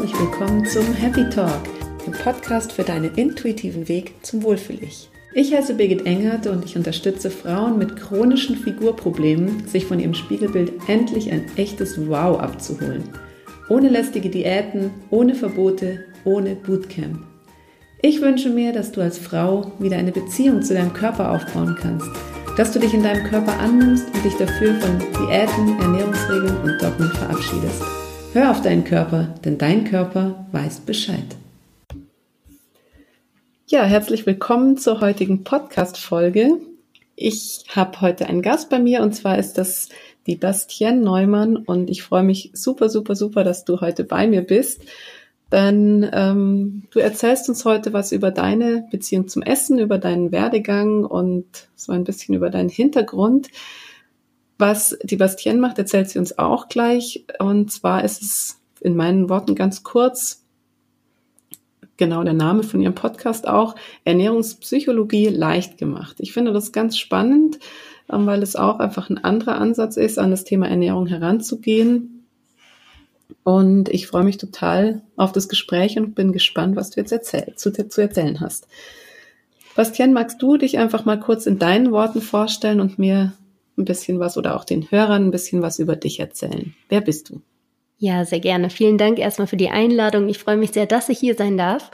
herzlich willkommen zum Happy Talk, dem Podcast für deinen intuitiven Weg zum Wohlfühl-Ich. Ich heiße Birgit Engert und ich unterstütze Frauen mit chronischen Figurproblemen, sich von ihrem Spiegelbild endlich ein echtes Wow abzuholen. Ohne lästige Diäten, ohne Verbote, ohne Bootcamp. Ich wünsche mir, dass du als Frau wieder eine Beziehung zu deinem Körper aufbauen kannst, dass du dich in deinem Körper annimmst und dich dafür von Diäten, Ernährungsregeln und Dogmen verabschiedest. Hör auf deinen Körper, denn dein Körper weiß Bescheid. Ja, herzlich willkommen zur heutigen Podcast-Folge. Ich habe heute einen Gast bei mir und zwar ist das die Bastienne Neumann und ich freue mich super, super, super, dass du heute bei mir bist. Denn ähm, du erzählst uns heute was über deine Beziehung zum Essen, über deinen Werdegang und so ein bisschen über deinen Hintergrund. Was die Bastienne macht, erzählt sie uns auch gleich. Und zwar ist es in meinen Worten ganz kurz, genau der Name von ihrem Podcast auch, Ernährungspsychologie leicht gemacht. Ich finde das ganz spannend, ähm, weil es auch einfach ein anderer Ansatz ist, an das Thema Ernährung heranzugehen. Und ich freue mich total auf das Gespräch und bin gespannt, was du jetzt erzähl zu, zu erzählen hast. Bastian, magst du dich einfach mal kurz in deinen Worten vorstellen und mir ein bisschen was oder auch den Hörern ein bisschen was über dich erzählen. Wer bist du? Ja, sehr gerne. Vielen Dank erstmal für die Einladung. Ich freue mich sehr, dass ich hier sein darf.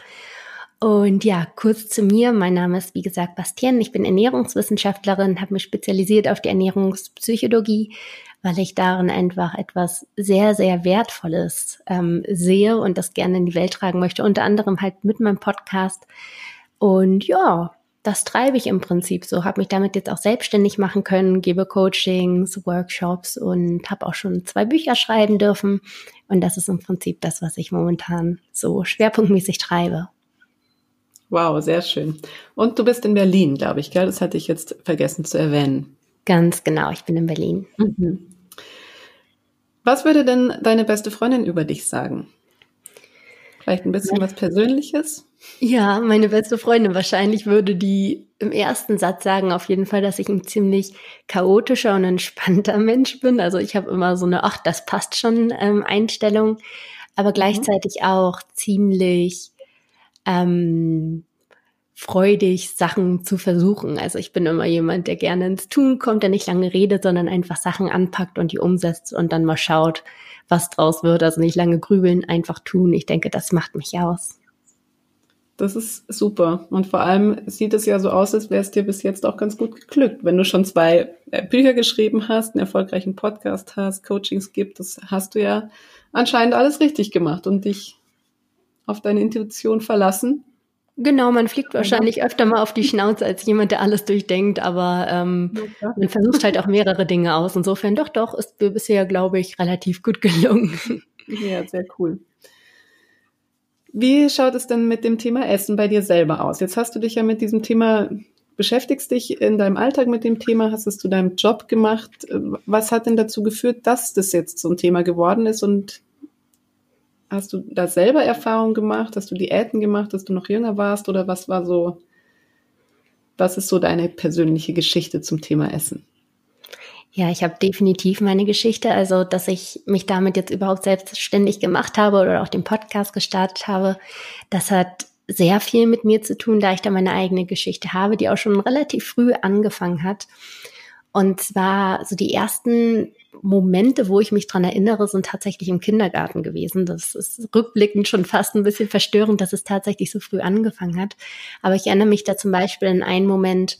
Und ja, kurz zu mir. Mein Name ist, wie gesagt, Bastien. Ich bin Ernährungswissenschaftlerin, habe mich spezialisiert auf die Ernährungspsychologie, weil ich darin einfach etwas sehr, sehr Wertvolles ähm, sehe und das gerne in die Welt tragen möchte. Unter anderem halt mit meinem Podcast. Und ja, das treibe ich im Prinzip so, habe mich damit jetzt auch selbstständig machen können, gebe Coachings, Workshops und habe auch schon zwei Bücher schreiben dürfen. Und das ist im Prinzip das, was ich momentan so schwerpunktmäßig treibe. Wow, sehr schön. Und du bist in Berlin, glaube ich, gell? Das hatte ich jetzt vergessen zu erwähnen. Ganz genau, ich bin in Berlin. Mhm. Was würde denn deine beste Freundin über dich sagen? Vielleicht ein bisschen was Persönliches? Ja, meine beste Freundin wahrscheinlich würde die im ersten Satz sagen auf jeden Fall, dass ich ein ziemlich chaotischer und entspannter Mensch bin. Also ich habe immer so eine, ach, das passt schon ähm, Einstellung, aber mhm. gleichzeitig auch ziemlich ähm, freudig, Sachen zu versuchen. Also ich bin immer jemand, der gerne ins Tun kommt, der nicht lange redet, sondern einfach Sachen anpackt und die umsetzt und dann mal schaut, was draus wird. Also nicht lange grübeln, einfach tun. Ich denke, das macht mich aus. Das ist super. Und vor allem sieht es ja so aus, als wäre es dir bis jetzt auch ganz gut geglückt. Wenn du schon zwei äh, Bücher geschrieben hast, einen erfolgreichen Podcast hast, Coachings gibt, das hast du ja anscheinend alles richtig gemacht und dich auf deine Intuition verlassen. Genau, man fliegt wahrscheinlich öfter mal auf die Schnauze als jemand, der alles durchdenkt, aber ähm, ja, man versucht halt auch mehrere Dinge aus. Insofern doch, doch, ist mir bisher, glaube ich, relativ gut gelungen. Ja, sehr cool. Wie schaut es denn mit dem Thema Essen bei dir selber aus? Jetzt hast du dich ja mit diesem Thema, beschäftigst dich in deinem Alltag mit dem Thema, hast es zu deinem Job gemacht. Was hat denn dazu geführt, dass das jetzt so ein Thema geworden ist und Hast du da selber Erfahrungen gemacht? Hast du Diäten gemacht, dass du noch jünger warst? Oder was war so, was ist so deine persönliche Geschichte zum Thema Essen? Ja, ich habe definitiv meine Geschichte. Also, dass ich mich damit jetzt überhaupt selbstständig gemacht habe oder auch den Podcast gestartet habe, das hat sehr viel mit mir zu tun, da ich da meine eigene Geschichte habe, die auch schon relativ früh angefangen hat. Und zwar so die ersten Momente, wo ich mich dran erinnere, sind tatsächlich im Kindergarten gewesen. Das ist rückblickend schon fast ein bisschen verstörend, dass es tatsächlich so früh angefangen hat. Aber ich erinnere mich da zum Beispiel an einen Moment,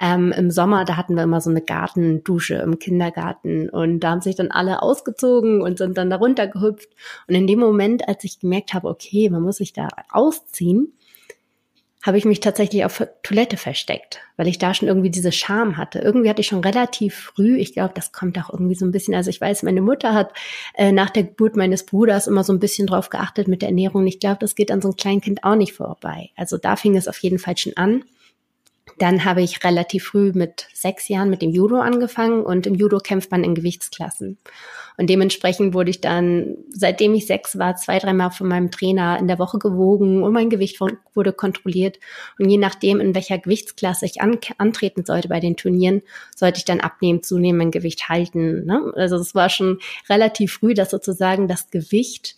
ähm, im Sommer, da hatten wir immer so eine Gartendusche im Kindergarten und da haben sich dann alle ausgezogen und sind dann darunter gehüpft. Und in dem Moment, als ich gemerkt habe, okay, man muss sich da ausziehen, habe ich mich tatsächlich auf Toilette versteckt, weil ich da schon irgendwie diese Scham hatte. Irgendwie hatte ich schon relativ früh, ich glaube, das kommt auch irgendwie so ein bisschen, also ich weiß, meine Mutter hat äh, nach der Geburt meines Bruders immer so ein bisschen drauf geachtet mit der Ernährung. Ich glaube, das geht an so einem kleinen Kind auch nicht vorbei. Also da fing es auf jeden Fall schon an. Dann habe ich relativ früh mit sechs Jahren mit dem Judo angefangen und im Judo kämpft man in Gewichtsklassen. Und dementsprechend wurde ich dann, seitdem ich sechs war, zwei, dreimal von meinem Trainer in der Woche gewogen und mein Gewicht wurde kontrolliert. Und je nachdem, in welcher Gewichtsklasse ich an, antreten sollte bei den Turnieren, sollte ich dann abnehmen, zunehmen, Gewicht halten. Ne? Also es war schon relativ früh, dass sozusagen das Gewicht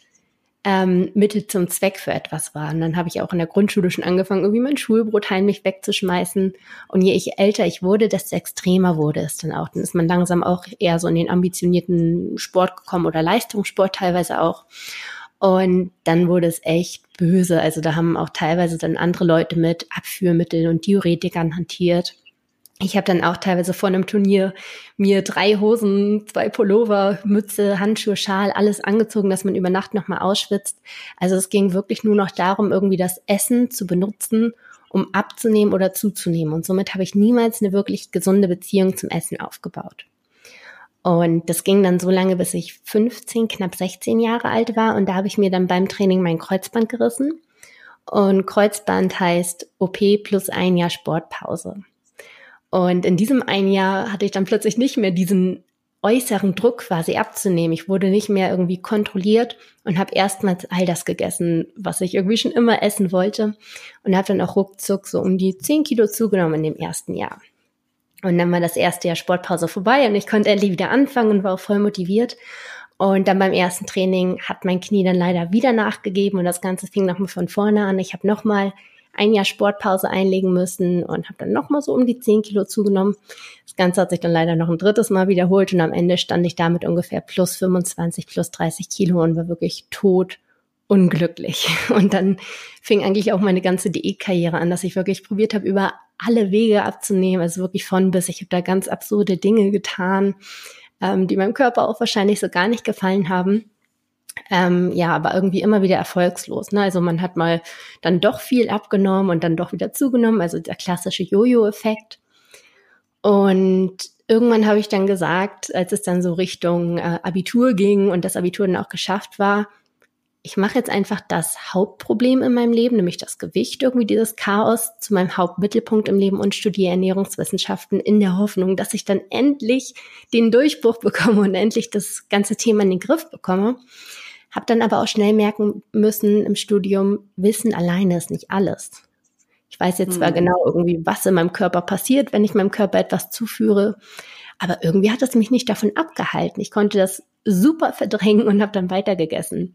ähm, Mittel zum Zweck für etwas war. Und dann habe ich auch in der Grundschule schon angefangen, irgendwie mein Schulbrot heimlich wegzuschmeißen. Und je ich älter ich wurde, desto extremer wurde es dann auch. Dann ist man langsam auch eher so in den ambitionierten Sport gekommen oder Leistungssport teilweise auch. Und dann wurde es echt böse. Also da haben auch teilweise dann andere Leute mit Abführmitteln und Diuretikern hantiert. Ich habe dann auch teilweise vor einem Turnier mir drei Hosen, zwei Pullover, Mütze, Handschuhe, Schal, alles angezogen, dass man über Nacht nochmal ausschwitzt. Also es ging wirklich nur noch darum, irgendwie das Essen zu benutzen, um abzunehmen oder zuzunehmen. Und somit habe ich niemals eine wirklich gesunde Beziehung zum Essen aufgebaut. Und das ging dann so lange, bis ich 15, knapp 16 Jahre alt war. Und da habe ich mir dann beim Training mein Kreuzband gerissen. Und Kreuzband heißt OP plus ein Jahr Sportpause. Und in diesem einen Jahr hatte ich dann plötzlich nicht mehr diesen äußeren Druck quasi abzunehmen. Ich wurde nicht mehr irgendwie kontrolliert und habe erstmals all das gegessen, was ich irgendwie schon immer essen wollte und habe dann auch ruckzuck so um die 10 Kilo zugenommen in dem ersten Jahr. Und dann war das erste Jahr Sportpause vorbei und ich konnte endlich wieder anfangen und war auch voll motiviert. Und dann beim ersten Training hat mein Knie dann leider wieder nachgegeben und das Ganze fing nochmal von vorne an. Ich habe nochmal ein Jahr Sportpause einlegen müssen und habe dann nochmal so um die 10 Kilo zugenommen. Das Ganze hat sich dann leider noch ein drittes Mal wiederholt und am Ende stand ich damit ungefähr plus 25, plus 30 Kilo und war wirklich tot unglücklich. Und dann fing eigentlich auch meine ganze Diätkarriere an, dass ich wirklich probiert habe, über alle Wege abzunehmen, also wirklich von bis. Ich habe da ganz absurde Dinge getan, ähm, die meinem Körper auch wahrscheinlich so gar nicht gefallen haben. Ähm, ja, aber irgendwie immer wieder erfolgslos. Ne? Also man hat mal dann doch viel abgenommen und dann doch wieder zugenommen, also der klassische Jojo-Effekt. Und irgendwann habe ich dann gesagt, als es dann so Richtung äh, Abitur ging und das Abitur dann auch geschafft war, ich mache jetzt einfach das Hauptproblem in meinem Leben, nämlich das Gewicht, irgendwie dieses Chaos, zu meinem Hauptmittelpunkt im Leben und studiere Ernährungswissenschaften in der Hoffnung, dass ich dann endlich den Durchbruch bekomme und endlich das ganze Thema in den Griff bekomme. Habe dann aber auch schnell merken müssen im Studium, Wissen alleine ist nicht alles. Ich weiß jetzt zwar mhm. genau irgendwie, was in meinem Körper passiert, wenn ich meinem Körper etwas zuführe, aber irgendwie hat es mich nicht davon abgehalten. Ich konnte das super verdrängen und habe dann weitergegessen.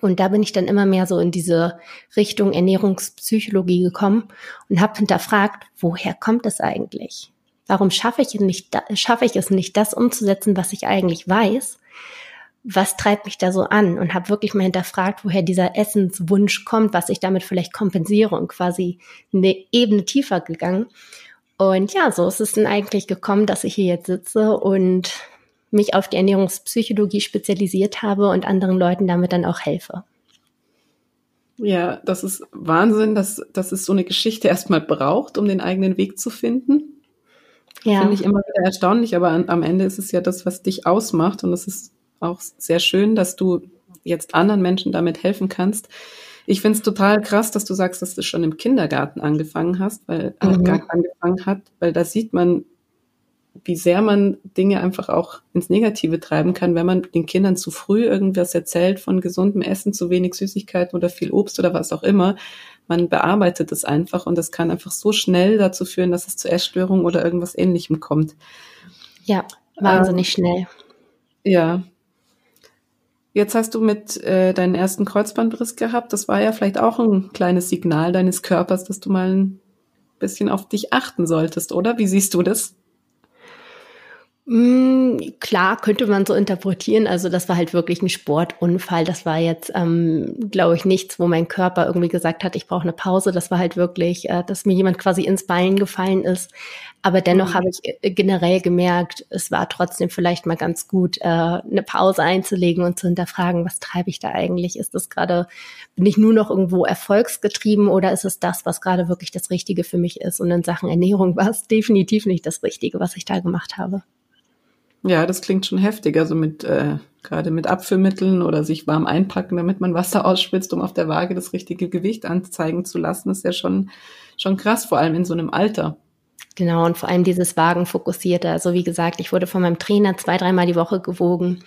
Und da bin ich dann immer mehr so in diese Richtung Ernährungspsychologie gekommen und habe hinterfragt, woher kommt es eigentlich? Warum schaffe ich, nicht, schaffe ich es nicht, das umzusetzen, was ich eigentlich weiß? Was treibt mich da so an und habe wirklich mal hinterfragt, woher dieser Essenswunsch kommt, was ich damit vielleicht kompensiere und quasi eine Ebene tiefer gegangen. Und ja, so ist es dann eigentlich gekommen, dass ich hier jetzt sitze und mich auf die Ernährungspsychologie spezialisiert habe und anderen Leuten damit dann auch helfe. Ja, das ist Wahnsinn, dass, dass es so eine Geschichte erstmal braucht, um den eigenen Weg zu finden. Ja. Finde ich immer wieder erstaunlich, aber an, am Ende ist es ja das, was dich ausmacht und das ist auch sehr schön, dass du jetzt anderen Menschen damit helfen kannst. Ich finde es total krass, dass du sagst, dass du schon im Kindergarten angefangen hast, weil mhm. äh, angefangen hat, weil da sieht man, wie sehr man Dinge einfach auch ins Negative treiben kann, wenn man den Kindern zu früh irgendwas erzählt von gesundem Essen, zu wenig Süßigkeiten oder viel Obst oder was auch immer. Man bearbeitet es einfach und das kann einfach so schnell dazu führen, dass es zu Essstörungen oder irgendwas ähnlichem kommt. Ja, wahnsinnig ähm, schnell. Ja, Jetzt hast du mit äh, deinen ersten Kreuzbandriss gehabt. Das war ja vielleicht auch ein kleines Signal deines Körpers, dass du mal ein bisschen auf dich achten solltest, oder? Wie siehst du das? Mm, klar, könnte man so interpretieren. Also das war halt wirklich ein Sportunfall. Das war jetzt, ähm, glaube ich, nichts, wo mein Körper irgendwie gesagt hat, ich brauche eine Pause. Das war halt wirklich, äh, dass mir jemand quasi ins Bein gefallen ist. Aber dennoch mhm. habe ich äh, generell gemerkt, es war trotzdem vielleicht mal ganz gut, äh, eine Pause einzulegen und zu hinterfragen, was treibe ich da eigentlich? Ist das gerade, bin ich nur noch irgendwo erfolgsgetrieben oder ist es das, was gerade wirklich das Richtige für mich ist? Und in Sachen Ernährung war es definitiv nicht das Richtige, was ich da gemacht habe. Ja, das klingt schon heftig. Also mit äh, gerade mit Abführmitteln oder sich warm einpacken, damit man Wasser ausspitzt, um auf der Waage das richtige Gewicht anzeigen zu lassen, ist ja schon schon krass, vor allem in so einem Alter. Genau, und vor allem dieses Wagenfokussierte. Also wie gesagt, ich wurde von meinem Trainer zwei, dreimal die Woche gewogen.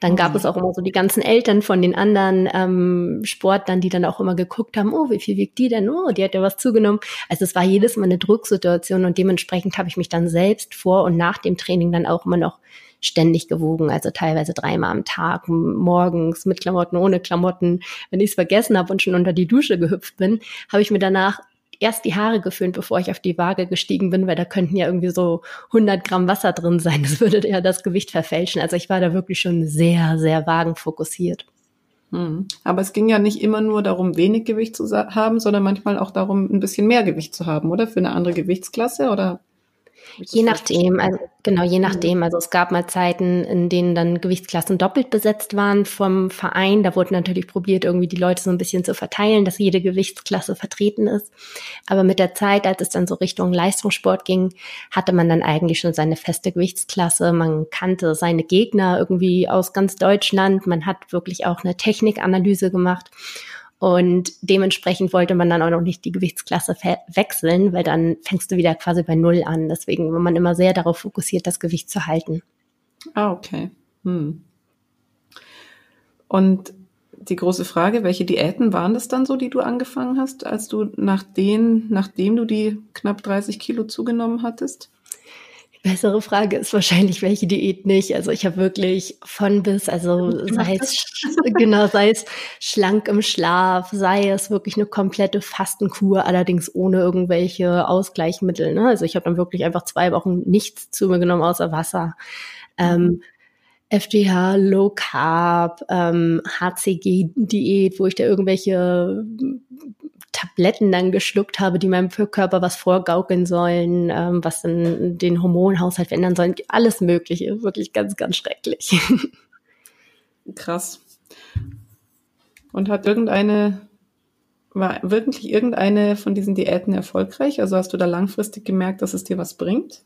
Dann gab mhm. es auch immer so die ganzen Eltern von den anderen ähm, Sportlern, die dann auch immer geguckt haben, oh, wie viel wiegt die denn? Oh, die hat ja was zugenommen. Also es war jedes Mal eine Drucksituation und dementsprechend habe ich mich dann selbst vor und nach dem Training dann auch immer noch ständig gewogen, also teilweise dreimal am Tag, morgens mit Klamotten, ohne Klamotten. Wenn ich es vergessen habe und schon unter die Dusche gehüpft bin, habe ich mir danach erst die Haare geföhnt, bevor ich auf die Waage gestiegen bin, weil da könnten ja irgendwie so 100 Gramm Wasser drin sein. Das würde ja das Gewicht verfälschen. Also ich war da wirklich schon sehr, sehr wagenfokussiert. Hm. Aber es ging ja nicht immer nur darum, wenig Gewicht zu haben, sondern manchmal auch darum, ein bisschen mehr Gewicht zu haben, oder? Für eine andere Gewichtsklasse oder? Je nachdem, also genau, je nachdem. Also es gab mal Zeiten, in denen dann Gewichtsklassen doppelt besetzt waren vom Verein. Da wurde natürlich probiert, irgendwie die Leute so ein bisschen zu verteilen, dass jede Gewichtsklasse vertreten ist. Aber mit der Zeit, als es dann so Richtung Leistungssport ging, hatte man dann eigentlich schon seine feste Gewichtsklasse. Man kannte seine Gegner irgendwie aus ganz Deutschland. Man hat wirklich auch eine Technikanalyse gemacht. Und dementsprechend wollte man dann auch noch nicht die Gewichtsklasse wechseln, weil dann fängst du wieder quasi bei Null an. Deswegen war man immer sehr darauf fokussiert, das Gewicht zu halten. Ah, okay. Hm. Und die große Frage, welche Diäten waren das dann so, die du angefangen hast, als du nach denen, nachdem du die knapp 30 Kilo zugenommen hattest? Bessere Frage ist wahrscheinlich, welche Diät nicht. Also ich habe wirklich von bis, also sei es, genau, sei es schlank im Schlaf, sei es wirklich eine komplette Fastenkur, allerdings ohne irgendwelche Ausgleichsmittel. Ne? Also ich habe dann wirklich einfach zwei Wochen nichts zu mir genommen außer Wasser. Ähm, FDH, Low Carb, ähm, HCG-Diät, wo ich da irgendwelche Tabletten dann geschluckt habe, die meinem Körper was vorgaukeln sollen, ähm, was dann den Hormonhaushalt verändern sollen. Alles Mögliche. Wirklich ganz, ganz schrecklich. Krass. Und hat irgendeine, war wirklich irgendeine von diesen Diäten erfolgreich? Also hast du da langfristig gemerkt, dass es dir was bringt?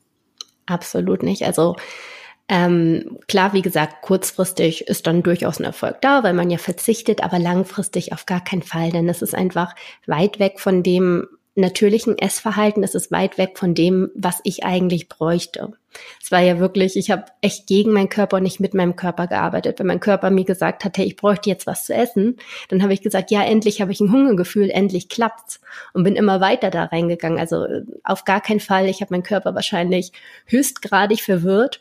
Absolut nicht. Also ähm, klar, wie gesagt, kurzfristig ist dann durchaus ein Erfolg da, weil man ja verzichtet, aber langfristig auf gar keinen Fall, denn es ist einfach weit weg von dem natürlichen Essverhalten, es ist weit weg von dem, was ich eigentlich bräuchte. Es war ja wirklich, ich habe echt gegen meinen Körper und nicht mit meinem Körper gearbeitet. Wenn mein Körper mir gesagt hat, hey, ich bräuchte jetzt was zu essen, dann habe ich gesagt, ja, endlich habe ich ein Hungergefühl, endlich klappt's und bin immer weiter da reingegangen. Also äh, auf gar keinen Fall, ich habe meinen Körper wahrscheinlich höchstgradig verwirrt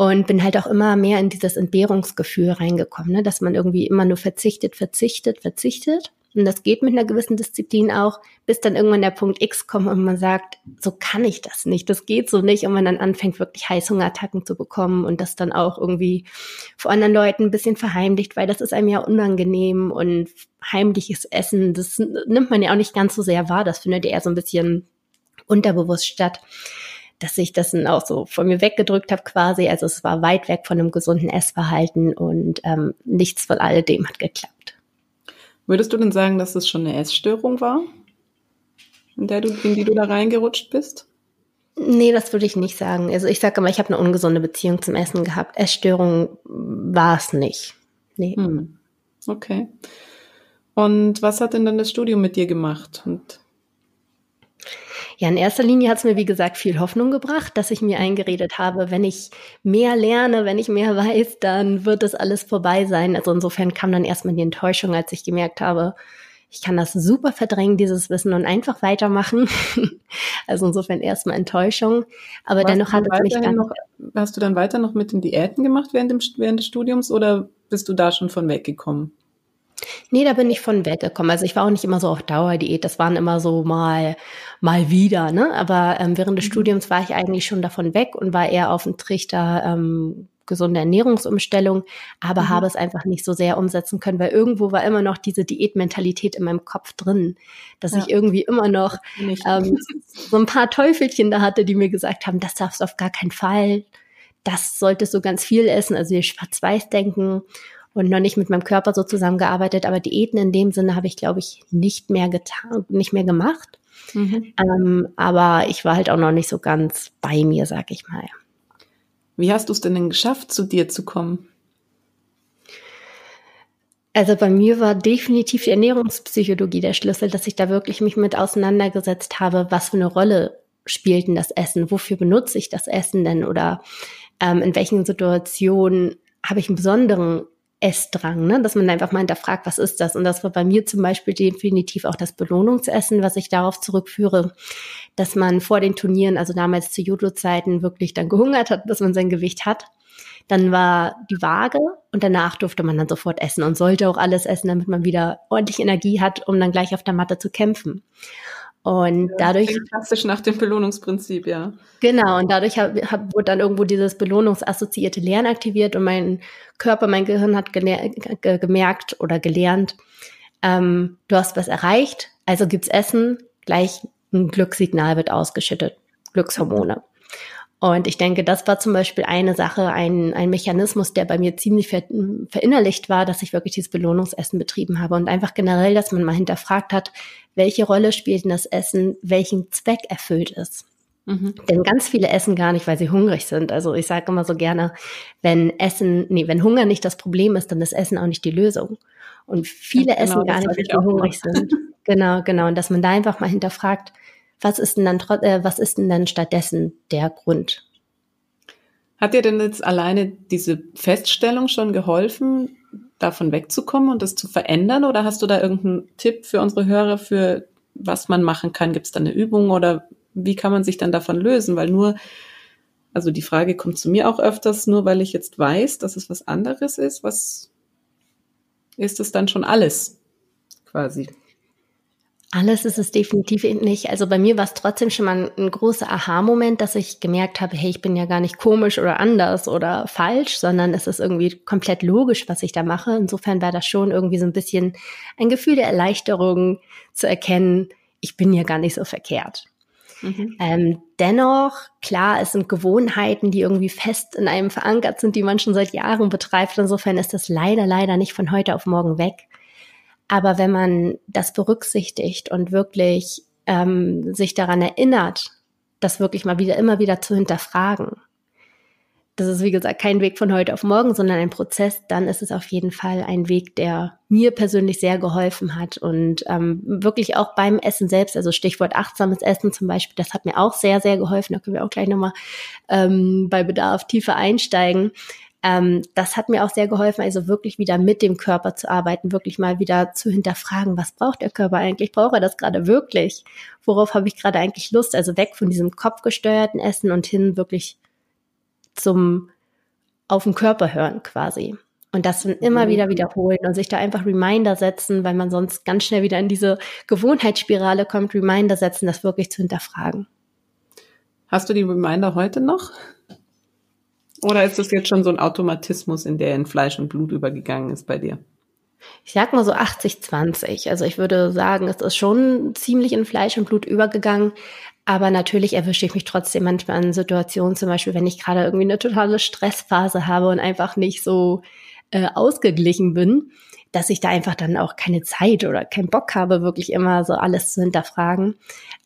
und bin halt auch immer mehr in dieses Entbehrungsgefühl reingekommen, ne? dass man irgendwie immer nur verzichtet, verzichtet, verzichtet. Und das geht mit einer gewissen Disziplin auch, bis dann irgendwann der Punkt X kommt und man sagt, so kann ich das nicht, das geht so nicht. Und man dann anfängt, wirklich Heißhungerattacken zu bekommen und das dann auch irgendwie vor anderen Leuten ein bisschen verheimlicht, weil das ist einem ja unangenehm und heimliches Essen, das nimmt man ja auch nicht ganz so sehr wahr. Das findet eher so ein bisschen unterbewusst statt dass ich das dann auch so von mir weggedrückt habe quasi. Also es war weit weg von einem gesunden Essverhalten und ähm, nichts von alledem hat geklappt. Würdest du denn sagen, dass es schon eine Essstörung war, in, der du, in die du da reingerutscht bist? Nee, das würde ich nicht sagen. Also ich sage immer, ich habe eine ungesunde Beziehung zum Essen gehabt. Essstörung war es nicht. Nee. Hm. Okay. Und was hat denn dann das Studium mit dir gemacht? Und ja, in erster Linie hat es mir, wie gesagt, viel Hoffnung gebracht, dass ich mir eingeredet habe, wenn ich mehr lerne, wenn ich mehr weiß, dann wird das alles vorbei sein. Also insofern kam dann erstmal die Enttäuschung, als ich gemerkt habe, ich kann das super verdrängen, dieses Wissen und einfach weitermachen. also insofern erstmal Enttäuschung. Aber Warst dennoch hat es mich dann. Noch, hast du dann weiter noch mit den Diäten gemacht während, dem, während des Studiums oder bist du da schon von weggekommen? Nee, da bin ich von weggekommen. Also ich war auch nicht immer so auf Dauerdiät. Das waren immer so mal, mal wieder, ne? Aber ähm, während des mhm. Studiums war ich eigentlich schon davon weg und war eher auf dem Trichter ähm, gesunde Ernährungsumstellung, aber mhm. habe es einfach nicht so sehr umsetzen können, weil irgendwo war immer noch diese Diätmentalität in meinem Kopf drin, dass ja. ich irgendwie immer noch ähm, so ein paar Teufelchen da hatte, die mir gesagt haben, das darfst du auf gar keinen Fall, das solltest du ganz viel essen, also ihr schwarz-weiß denken und noch nicht mit meinem Körper so zusammengearbeitet, aber Diäten in dem Sinne habe ich, glaube ich, nicht mehr getan, nicht mehr gemacht. Mhm. Ähm, aber ich war halt auch noch nicht so ganz bei mir, sag ich mal. Wie hast du es denn, denn geschafft, zu dir zu kommen? Also bei mir war definitiv die Ernährungspsychologie der Schlüssel, dass ich da wirklich mich mit auseinandergesetzt habe, was für eine Rolle spielt denn das Essen? Wofür benutze ich das Essen denn? Oder ähm, in welchen Situationen habe ich einen besonderen Essdrang, ne? dass man einfach mal hinterfragt, was ist das? Und das war bei mir zum Beispiel definitiv auch das Belohnungsessen, was ich darauf zurückführe, dass man vor den Turnieren, also damals zu Judo-Zeiten, wirklich dann gehungert hat, dass man sein Gewicht hat Dann war die Waage und danach durfte man dann sofort essen und sollte auch alles essen, damit man wieder ordentlich Energie hat, um dann gleich auf der Matte zu kämpfen. Und dadurch. Klassisch nach dem Belohnungsprinzip, ja. Genau, und dadurch hab, hab, wurde dann irgendwo dieses belohnungsassoziierte Lernen aktiviert und mein Körper, mein Gehirn hat gemerkt oder gelernt, ähm, du hast was erreicht, also gibt's Essen, gleich ein Glückssignal wird ausgeschüttet, Glückshormone. Und ich denke, das war zum Beispiel eine Sache, ein, ein Mechanismus, der bei mir ziemlich ver, verinnerlicht war, dass ich wirklich dieses Belohnungsessen betrieben habe und einfach generell, dass man mal hinterfragt hat, welche Rolle spielt denn das Essen, welchen Zweck erfüllt es. Mhm. Denn ganz viele essen gar nicht, weil sie hungrig sind. Also ich sage immer so gerne, wenn Essen, nee, wenn Hunger nicht das Problem ist, dann ist Essen auch nicht die Lösung. Und viele ja, genau, essen gar nicht, weil sie hungrig sind. Genau, genau. Und dass man da einfach mal hinterfragt, was ist denn dann, äh, was ist denn dann stattdessen der Grund? Hat dir denn jetzt alleine diese Feststellung schon geholfen, davon wegzukommen und das zu verändern? Oder hast du da irgendeinen Tipp für unsere Hörer, für was man machen kann? Gibt es da eine Übung oder wie kann man sich dann davon lösen? Weil nur, also die Frage kommt zu mir auch öfters, nur weil ich jetzt weiß, dass es was anderes ist, was ist es dann schon alles quasi? Alles ist es definitiv nicht. Also bei mir war es trotzdem schon mal ein, großer Aha-Moment, dass ich gemerkt habe, hey, ich bin ja gar nicht komisch oder anders oder falsch, sondern es ist irgendwie komplett logisch, was ich da mache. Insofern war das schon irgendwie so ein bisschen ein Gefühl der Erleichterung zu erkennen, ich bin ja gar nicht so verkehrt. Mhm. Ähm, dennoch, klar, es sind Gewohnheiten, die irgendwie fest in einem verankert sind, die man schon seit Jahren betreibt. Insofern ist das leider, leider nicht von heute auf morgen weg. Aber wenn man das berücksichtigt und wirklich ähm, sich daran erinnert, das wirklich mal wieder, immer wieder zu hinterfragen, das ist, wie gesagt, kein Weg von heute auf morgen, sondern ein Prozess, dann ist es auf jeden Fall ein Weg, der mir persönlich sehr geholfen hat und ähm, wirklich auch beim Essen selbst, also Stichwort achtsames Essen zum Beispiel, das hat mir auch sehr, sehr geholfen. Da können wir auch gleich nochmal ähm, bei Bedarf tiefer einsteigen. Ähm, das hat mir auch sehr geholfen, also wirklich wieder mit dem Körper zu arbeiten, wirklich mal wieder zu hinterfragen, was braucht der Körper eigentlich? Braucht er das gerade wirklich? Worauf habe ich gerade eigentlich Lust? Also weg von diesem kopfgesteuerten Essen und hin wirklich zum auf den Körper hören quasi. Und das dann immer wieder mhm. wiederholen und sich da einfach Reminder setzen, weil man sonst ganz schnell wieder in diese Gewohnheitsspirale kommt, Reminder setzen, das wirklich zu hinterfragen. Hast du die Reminder heute noch? Oder ist das jetzt schon so ein Automatismus, in der in Fleisch und Blut übergegangen ist bei dir? Ich sag mal so 80-20. Also ich würde sagen, es ist schon ziemlich in Fleisch und Blut übergegangen. Aber natürlich erwische ich mich trotzdem manchmal in Situationen, zum Beispiel, wenn ich gerade irgendwie eine totale Stressphase habe und einfach nicht so äh, ausgeglichen bin, dass ich da einfach dann auch keine Zeit oder keinen Bock habe, wirklich immer so alles zu hinterfragen.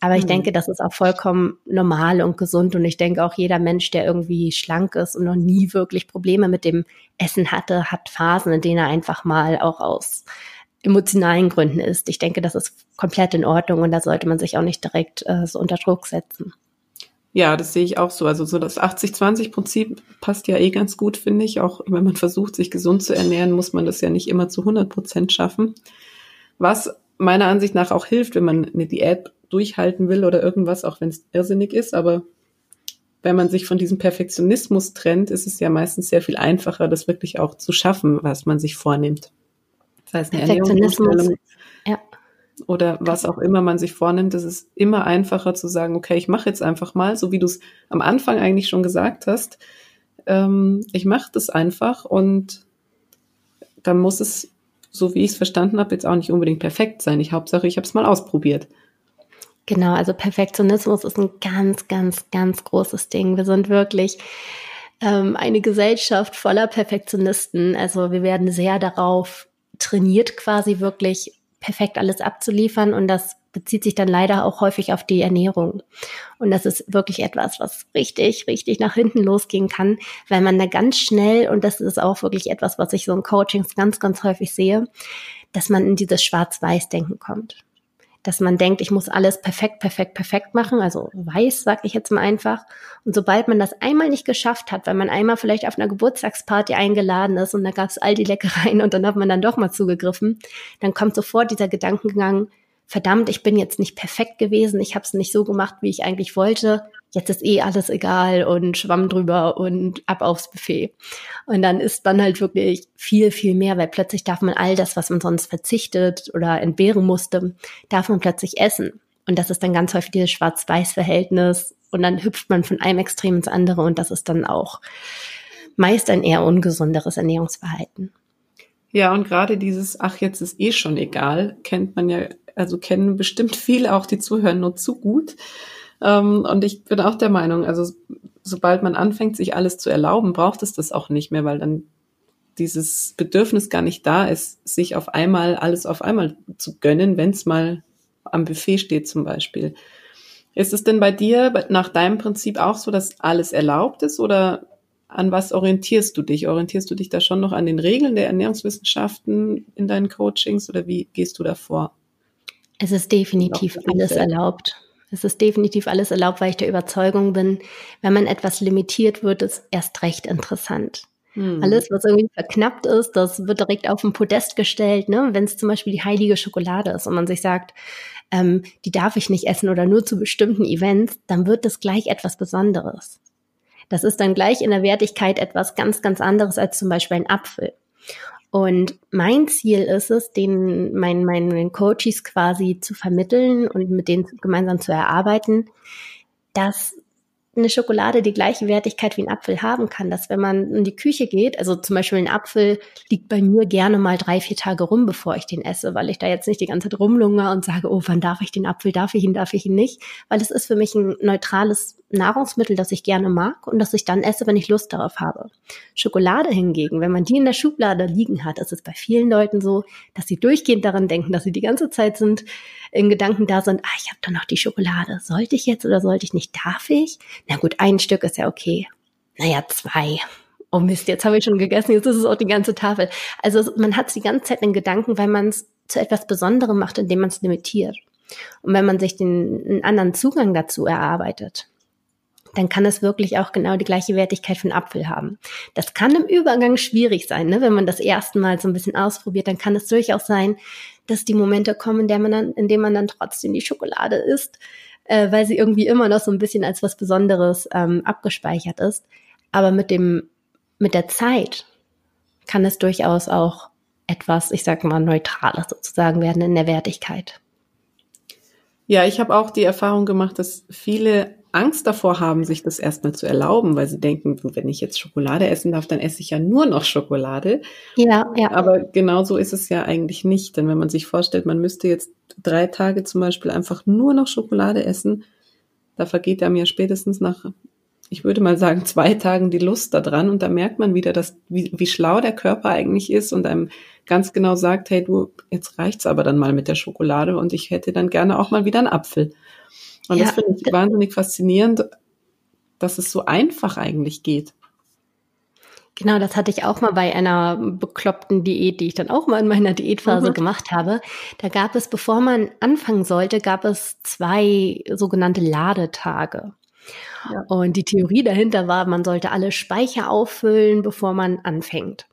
Aber ich mhm. denke, das ist auch vollkommen normal und gesund. Und ich denke auch jeder Mensch, der irgendwie schlank ist und noch nie wirklich Probleme mit dem Essen hatte, hat Phasen, in denen er einfach mal auch aus emotionalen Gründen ist. Ich denke, das ist komplett in Ordnung und da sollte man sich auch nicht direkt äh, so unter Druck setzen. Ja, das sehe ich auch so. Also so das 80-20-Prinzip passt ja eh ganz gut, finde ich. Auch wenn man versucht, sich gesund zu ernähren, muss man das ja nicht immer zu 100 Prozent schaffen. Was meiner Ansicht nach auch hilft, wenn man eine Diät durchhalten will oder irgendwas, auch wenn es irrsinnig ist. Aber wenn man sich von diesem Perfektionismus trennt, ist es ja meistens sehr viel einfacher, das wirklich auch zu schaffen, was man sich vornimmt. Das heißt, eine Ernährungsumstellung. Oder was auch immer man sich vornimmt, ist es immer einfacher zu sagen, okay, ich mache jetzt einfach mal, so wie du es am Anfang eigentlich schon gesagt hast. Ähm, ich mache das einfach und dann muss es, so wie ich es verstanden habe, jetzt auch nicht unbedingt perfekt sein. Ich Hauptsache, ich habe es mal ausprobiert. Genau, also Perfektionismus ist ein ganz, ganz, ganz großes Ding. Wir sind wirklich ähm, eine Gesellschaft voller Perfektionisten. Also wir werden sehr darauf trainiert, quasi wirklich perfekt alles abzuliefern und das bezieht sich dann leider auch häufig auf die Ernährung. Und das ist wirklich etwas, was richtig, richtig nach hinten losgehen kann, weil man da ganz schnell, und das ist auch wirklich etwas, was ich so in Coachings ganz, ganz häufig sehe, dass man in dieses Schwarz-Weiß-Denken kommt dass man denkt, ich muss alles perfekt, perfekt, perfekt machen, also weiß, sag ich jetzt mal einfach. Und sobald man das einmal nicht geschafft hat, weil man einmal vielleicht auf einer Geburtstagsparty eingeladen ist und da gab es all die Leckereien und dann hat man dann doch mal zugegriffen, dann kommt sofort dieser Gedankengang, verdammt, ich bin jetzt nicht perfekt gewesen, ich habe es nicht so gemacht, wie ich eigentlich wollte, jetzt ist eh alles egal und schwamm drüber und ab aufs Buffet. Und dann isst man halt wirklich viel, viel mehr, weil plötzlich darf man all das, was man sonst verzichtet oder entbehren musste, darf man plötzlich essen. Und das ist dann ganz häufig dieses Schwarz-Weiß-Verhältnis. Und dann hüpft man von einem Extrem ins andere und das ist dann auch meist ein eher ungesunderes Ernährungsverhalten. Ja, und gerade dieses, ach, jetzt ist eh schon egal, kennt man ja, also kennen bestimmt viele auch, die zuhören, nur zu gut. Ähm, und ich bin auch der Meinung, also sobald man anfängt, sich alles zu erlauben, braucht es das auch nicht mehr, weil dann dieses Bedürfnis gar nicht da ist, sich auf einmal alles auf einmal zu gönnen, wenn es mal am Buffet steht zum Beispiel. Ist es denn bei dir nach deinem Prinzip auch so, dass alles erlaubt ist oder an was orientierst du dich? Orientierst du dich da schon noch an den Regeln der Ernährungswissenschaften in deinen Coachings oder wie gehst du da vor? Es ist definitiv alles erlaubt. Es ist definitiv alles erlaubt, weil ich der Überzeugung bin, wenn man etwas limitiert, wird es erst recht interessant. Hm. Alles, was irgendwie verknappt ist, das wird direkt auf den Podest gestellt. Ne? Wenn es zum Beispiel die heilige Schokolade ist und man sich sagt, ähm, die darf ich nicht essen oder nur zu bestimmten Events, dann wird das gleich etwas Besonderes. Das ist dann gleich in der Wertigkeit etwas ganz, ganz anderes als zum Beispiel ein Apfel. Und mein Ziel ist es, den meinen, meinen Coaches quasi zu vermitteln und mit denen gemeinsam zu erarbeiten, dass eine Schokolade die gleiche Wertigkeit wie ein Apfel haben kann, dass wenn man in die Küche geht, also zum Beispiel ein Apfel liegt bei mir gerne mal drei, vier Tage rum, bevor ich den esse, weil ich da jetzt nicht die ganze Zeit rumlungere und sage, oh, wann darf ich den Apfel, darf ich ihn, darf ich ihn nicht, weil es ist für mich ein neutrales Nahrungsmittel, das ich gerne mag und das ich dann esse, wenn ich Lust darauf habe. Schokolade hingegen, wenn man die in der Schublade liegen hat, ist es bei vielen Leuten so, dass sie durchgehend daran denken, dass sie die ganze Zeit sind, in Gedanken da sind, ah, ich habe doch noch die Schokolade. Sollte ich jetzt oder sollte ich nicht? Darf ich? Na gut, ein Stück ist ja okay. Naja, zwei. Oh Mist, jetzt habe ich schon gegessen, jetzt ist es auch die ganze Tafel. Also man hat es die ganze Zeit in Gedanken, weil man es zu etwas Besonderem macht, indem man es limitiert. Und wenn man sich den einen anderen Zugang dazu erarbeitet, dann kann es wirklich auch genau die gleiche Wertigkeit für einen Apfel haben. Das kann im Übergang schwierig sein, ne? wenn man das erste Mal so ein bisschen ausprobiert, dann kann es durchaus sein, dass die Momente kommen, in, der man dann, in denen man dann trotzdem die Schokolade isst, äh, weil sie irgendwie immer noch so ein bisschen als was Besonderes ähm, abgespeichert ist. Aber mit dem, mit der Zeit kann es durchaus auch etwas, ich sag mal, neutraler sozusagen werden in der Wertigkeit. Ja, ich habe auch die Erfahrung gemacht, dass viele Angst davor haben, sich das erstmal zu erlauben, weil sie denken, wenn ich jetzt Schokolade essen darf, dann esse ich ja nur noch Schokolade. Ja, ja. Aber genau so ist es ja eigentlich nicht. Denn wenn man sich vorstellt, man müsste jetzt drei Tage zum Beispiel einfach nur noch Schokolade essen, da vergeht einem ja spätestens nach, ich würde mal sagen, zwei Tagen die Lust daran. Und da merkt man wieder, dass, wie, wie schlau der Körper eigentlich ist und einem ganz genau sagt, hey du, jetzt reicht's aber dann mal mit der Schokolade und ich hätte dann gerne auch mal wieder einen Apfel. Und ja, das finde ich wahnsinnig faszinierend, dass es so einfach eigentlich geht. Genau, das hatte ich auch mal bei einer bekloppten Diät, die ich dann auch mal in meiner Diätphase mhm. gemacht habe. Da gab es, bevor man anfangen sollte, gab es zwei sogenannte Ladetage. Ja. Und die Theorie dahinter war, man sollte alle Speicher auffüllen, bevor man anfängt.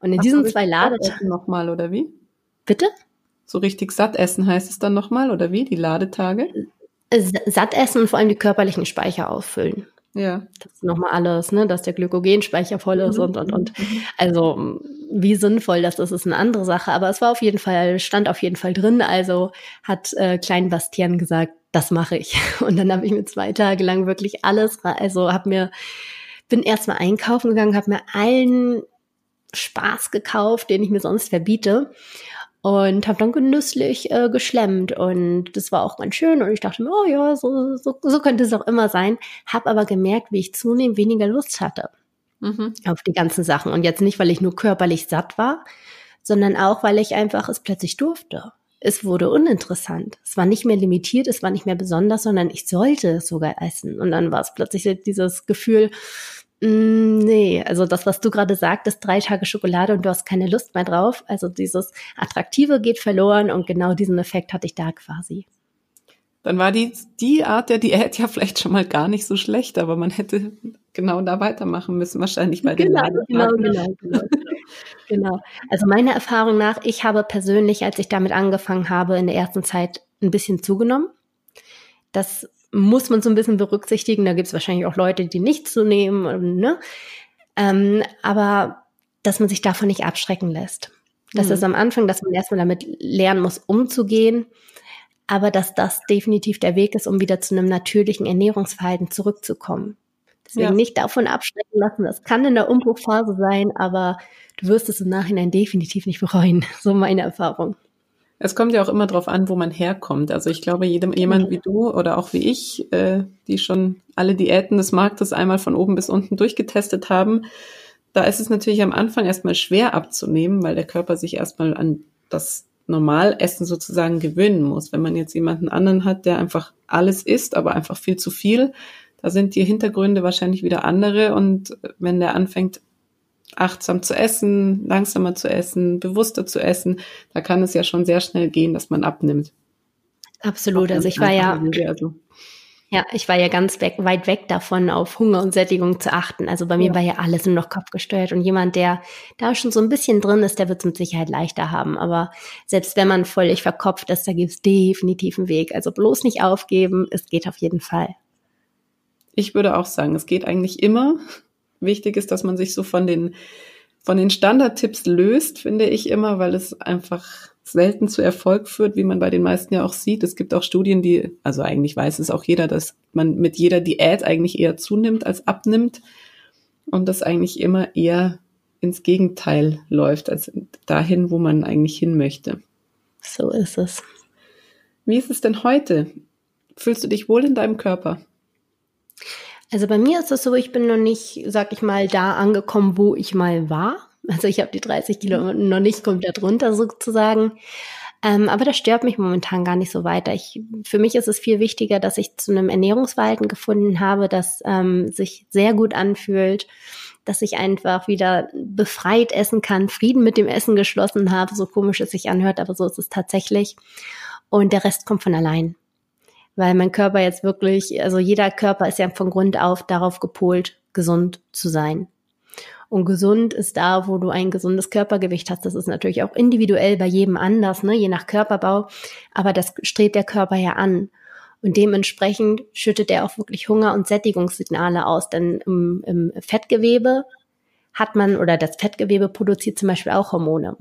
Und in Ach, diesen zwei Ladetagen. Nochmal, oder wie? Bitte? So richtig satt essen heißt es dann nochmal, oder wie? Die Ladetage? Satt essen und vor allem die körperlichen Speicher auffüllen. Ja. Das ist nochmal alles, ne, dass der Glykogenspeicher voll ist mhm. und, und, und. Also, wie sinnvoll das ist, ist eine andere Sache. Aber es war auf jeden Fall, stand auf jeden Fall drin. Also hat äh, Klein Bastian gesagt, das mache ich. Und dann habe ich mir zwei Tage lang wirklich alles, also habe mir, bin erstmal einkaufen gegangen, habe mir allen Spaß gekauft, den ich mir sonst verbiete und habe dann genüsslich äh, geschlemmt und das war auch ganz schön und ich dachte mir, oh ja, so, so, so könnte es auch immer sein, habe aber gemerkt, wie ich zunehmend weniger Lust hatte mhm. auf die ganzen Sachen und jetzt nicht, weil ich nur körperlich satt war, sondern auch, weil ich einfach es plötzlich durfte. Es wurde uninteressant. Es war nicht mehr limitiert, es war nicht mehr besonders, sondern ich sollte es sogar essen. Und dann war es plötzlich dieses Gefühl, nee, also das, was du gerade sagtest, drei Tage Schokolade und du hast keine Lust mehr drauf. Also dieses Attraktive geht verloren und genau diesen Effekt hatte ich da quasi. Dann war die, die Art der Diät ja vielleicht schon mal gar nicht so schlecht, aber man hätte genau da weitermachen müssen, wahrscheinlich bei genau, den genau, genau, genau, genau, genau. Also meiner Erfahrung nach, ich habe persönlich, als ich damit angefangen habe, in der ersten Zeit ein bisschen zugenommen. Das muss man so ein bisschen berücksichtigen. Da gibt es wahrscheinlich auch Leute, die nichts zu nehmen, ne? Ähm, aber dass man sich davon nicht abschrecken lässt. Das mhm. ist am Anfang, dass man erstmal damit lernen muss, umzugehen, aber dass das definitiv der Weg ist, um wieder zu einem natürlichen Ernährungsverhalten zurückzukommen. Deswegen ja. nicht davon abschrecken lassen. Das kann in der Umbruchphase sein, aber du wirst es im Nachhinein definitiv nicht bereuen. So meine Erfahrung. Es kommt ja auch immer darauf an, wo man herkommt. Also ich glaube, jedem, jemand wie du oder auch wie ich, äh, die schon alle Diäten des Marktes einmal von oben bis unten durchgetestet haben, da ist es natürlich am Anfang erstmal schwer abzunehmen, weil der Körper sich erstmal an das Normalessen sozusagen gewöhnen muss. Wenn man jetzt jemanden anderen hat, der einfach alles isst, aber einfach viel zu viel, da sind die Hintergründe wahrscheinlich wieder andere. Und wenn der anfängt, achtsam zu essen, langsamer zu essen, bewusster zu essen, da kann es ja schon sehr schnell gehen, dass man abnimmt. Absolut. Also ich war ja, also. Ja, ich war ja ganz weg, weit weg davon, auf Hunger und Sättigung zu achten. Also bei mir ja. war ja alles nur noch kopfgesteuert. Und jemand, der da schon so ein bisschen drin ist, der wird es mit Sicherheit leichter haben. Aber selbst wenn man völlig verkopft ist, da gibt es definitiv einen Weg. Also bloß nicht aufgeben, es geht auf jeden Fall. Ich würde auch sagen, es geht eigentlich immer. Wichtig ist, dass man sich so von den, von den Standardtipps löst, finde ich immer, weil es einfach selten zu Erfolg führt, wie man bei den meisten ja auch sieht. Es gibt auch Studien, die, also eigentlich weiß es auch jeder, dass man mit jeder Diät eigentlich eher zunimmt als abnimmt und das eigentlich immer eher ins Gegenteil läuft, als dahin, wo man eigentlich hin möchte. So ist es. Wie ist es denn heute? Fühlst du dich wohl in deinem Körper? Also bei mir ist es so, ich bin noch nicht, sag ich mal, da angekommen, wo ich mal war. Also ich habe die 30 Kilo noch nicht komplett runter sozusagen. Ähm, aber das stört mich momentan gar nicht so weiter. Ich, für mich ist es viel wichtiger, dass ich zu einem Ernährungsverhalten gefunden habe, das ähm, sich sehr gut anfühlt, dass ich einfach wieder befreit essen kann, Frieden mit dem Essen geschlossen habe, so komisch es sich anhört, aber so ist es tatsächlich. Und der Rest kommt von allein. Weil mein Körper jetzt wirklich, also jeder Körper ist ja von Grund auf darauf gepolt, gesund zu sein. Und gesund ist da, wo du ein gesundes Körpergewicht hast. Das ist natürlich auch individuell bei jedem anders, ne? je nach Körperbau. Aber das strebt der Körper ja an. Und dementsprechend schüttet er auch wirklich Hunger- und Sättigungssignale aus. Denn im, im Fettgewebe hat man, oder das Fettgewebe produziert zum Beispiel auch Hormone.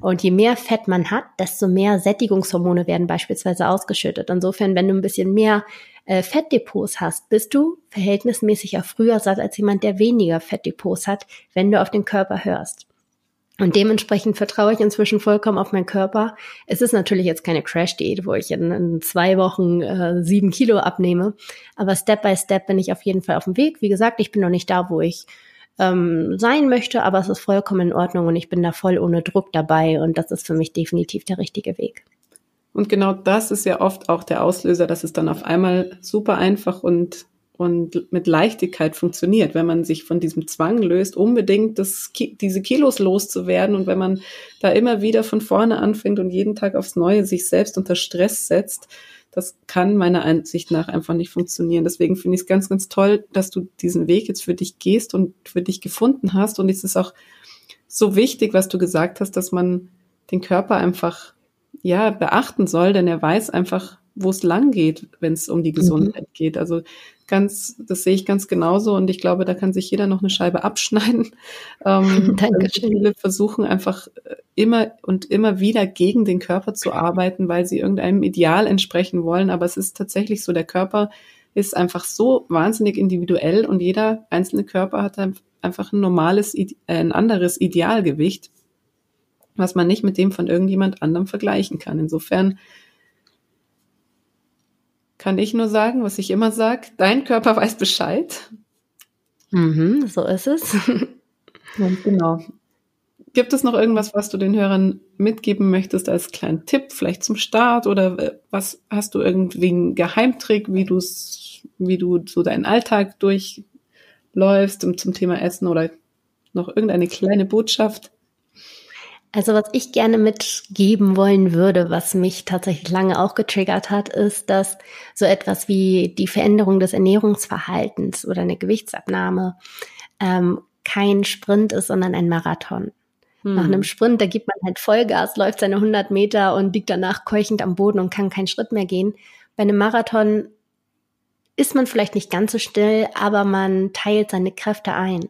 Und je mehr Fett man hat, desto mehr Sättigungshormone werden beispielsweise ausgeschüttet. Insofern, wenn du ein bisschen mehr äh, Fettdepots hast, bist du verhältnismäßig ja früher satt als jemand, der weniger Fettdepots hat, wenn du auf den Körper hörst. Und dementsprechend vertraue ich inzwischen vollkommen auf meinen Körper. Es ist natürlich jetzt keine Crash-Diät, wo ich in, in, zwei Wochen äh, sieben Kilo abnehme. Aber Step by Step bin ich auf jeden Fall auf dem Weg. Wie gesagt, ich bin noch nicht da, wo ich ähm, sein möchte, aber es ist vollkommen in Ordnung und ich bin da voll ohne Druck dabei und das ist für mich definitiv der richtige Weg. Und genau das ist ja oft auch der Auslöser, dass es dann auf einmal super einfach und, und mit Leichtigkeit funktioniert, wenn man sich von diesem Zwang löst, unbedingt das, diese Kilos loszuwerden und wenn man da immer wieder von vorne anfängt und jeden Tag aufs Neue sich selbst unter Stress setzt, das kann meiner Ansicht nach einfach nicht funktionieren. Deswegen finde ich es ganz, ganz toll, dass du diesen Weg jetzt für dich gehst und für dich gefunden hast. Und es ist auch so wichtig, was du gesagt hast, dass man den Körper einfach ja beachten soll, denn er weiß einfach, wo es lang geht, wenn es um die Gesundheit mhm. geht. Also ganz, das sehe ich ganz genauso und ich glaube, da kann sich jeder noch eine Scheibe abschneiden. Ähm, Dankeschön. Viele versuchen einfach äh, immer und immer wieder gegen den Körper zu arbeiten, weil sie irgendeinem Ideal entsprechen wollen. Aber es ist tatsächlich so, der Körper ist einfach so wahnsinnig individuell und jeder einzelne Körper hat einfach ein normales, äh, ein anderes Idealgewicht, was man nicht mit dem von irgendjemand anderem vergleichen kann. Insofern kann ich nur sagen, was ich immer sage, dein Körper weiß Bescheid. Mhm, so ist es. Und genau. Gibt es noch irgendwas, was du den Hörern mitgeben möchtest als kleinen Tipp, vielleicht zum Start oder äh, was hast du irgendwie einen Geheimtrick, wie du wie du so deinen Alltag durchläufst zum Thema Essen oder noch irgendeine kleine Botschaft? Also was ich gerne mitgeben wollen würde, was mich tatsächlich lange auch getriggert hat, ist, dass so etwas wie die Veränderung des Ernährungsverhaltens oder eine Gewichtsabnahme ähm, kein Sprint ist, sondern ein Marathon. Hm. Nach einem Sprint, da gibt man halt Vollgas, läuft seine 100 Meter und liegt danach keuchend am Boden und kann keinen Schritt mehr gehen. Bei einem Marathon ist man vielleicht nicht ganz so schnell, aber man teilt seine Kräfte ein.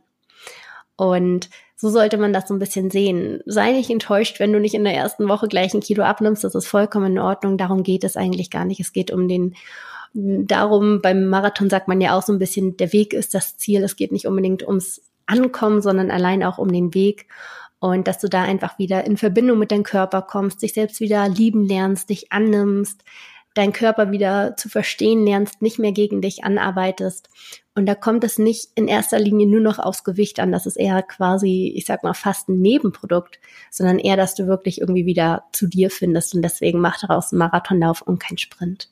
Und so sollte man das so ein bisschen sehen. Sei nicht enttäuscht, wenn du nicht in der ersten Woche gleich ein Kilo abnimmst. Das ist vollkommen in Ordnung. Darum geht es eigentlich gar nicht. Es geht um den, darum, beim Marathon sagt man ja auch so ein bisschen, der Weg ist das Ziel. Es geht nicht unbedingt ums Ankommen, sondern allein auch um den Weg. Und dass du da einfach wieder in Verbindung mit deinem Körper kommst, dich selbst wieder lieben lernst, dich annimmst, deinen Körper wieder zu verstehen lernst, nicht mehr gegen dich anarbeitest. Und da kommt es nicht in erster Linie nur noch aufs Gewicht an. Das ist eher quasi, ich sag mal, fast ein Nebenprodukt, sondern eher, dass du wirklich irgendwie wieder zu dir findest. Und deswegen mach daraus einen Marathonlauf und kein Sprint.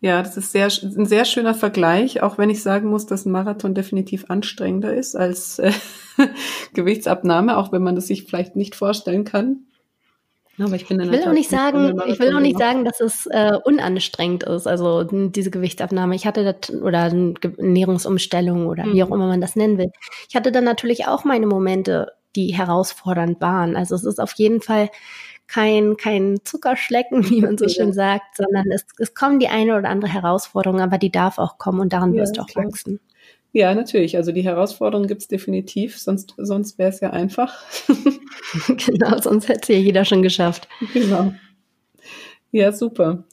Ja, das ist sehr, ein sehr schöner Vergleich, auch wenn ich sagen muss, dass ein Marathon definitiv anstrengender ist als äh, Gewichtsabnahme, auch wenn man das sich vielleicht nicht vorstellen kann. Aber ich, bin ich will auch nicht sagen, ich will auch nicht sagen, dass es äh, unanstrengend ist, also diese Gewichtsabnahme. Ich hatte das, oder Ernährungsumstellung oder mhm. wie auch mhm. immer man das nennen will. Ich hatte dann natürlich auch meine Momente, die herausfordernd waren. Also es ist auf jeden Fall kein, kein Zuckerschlecken, wie man so schön sagt, sondern es, es kommen die eine oder andere Herausforderung, aber die darf auch kommen und daran ja, wirst du auch wachsen. Ja, natürlich. Also die Herausforderung gibt's definitiv, sonst, sonst wäre es ja einfach. genau, sonst hätte es ja jeder schon geschafft. Genau. Ja, super.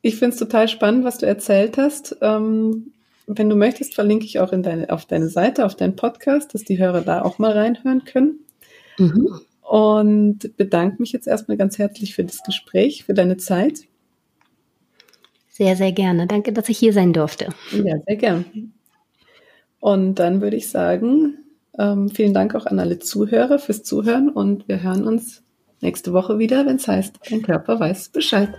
Ich finde es total spannend, was du erzählt hast. Ähm, wenn du möchtest, verlinke ich auch in deine, auf deine Seite, auf deinen Podcast, dass die Hörer da auch mal reinhören können. Mhm. Und bedanke mich jetzt erstmal ganz herzlich für das Gespräch, für deine Zeit. Sehr, sehr gerne. Danke, dass ich hier sein durfte. Ja, sehr gerne. Und dann würde ich sagen, ähm, vielen Dank auch an alle Zuhörer fürs Zuhören und wir hören uns nächste Woche wieder, wenn es heißt, dein Körper weiß Bescheid.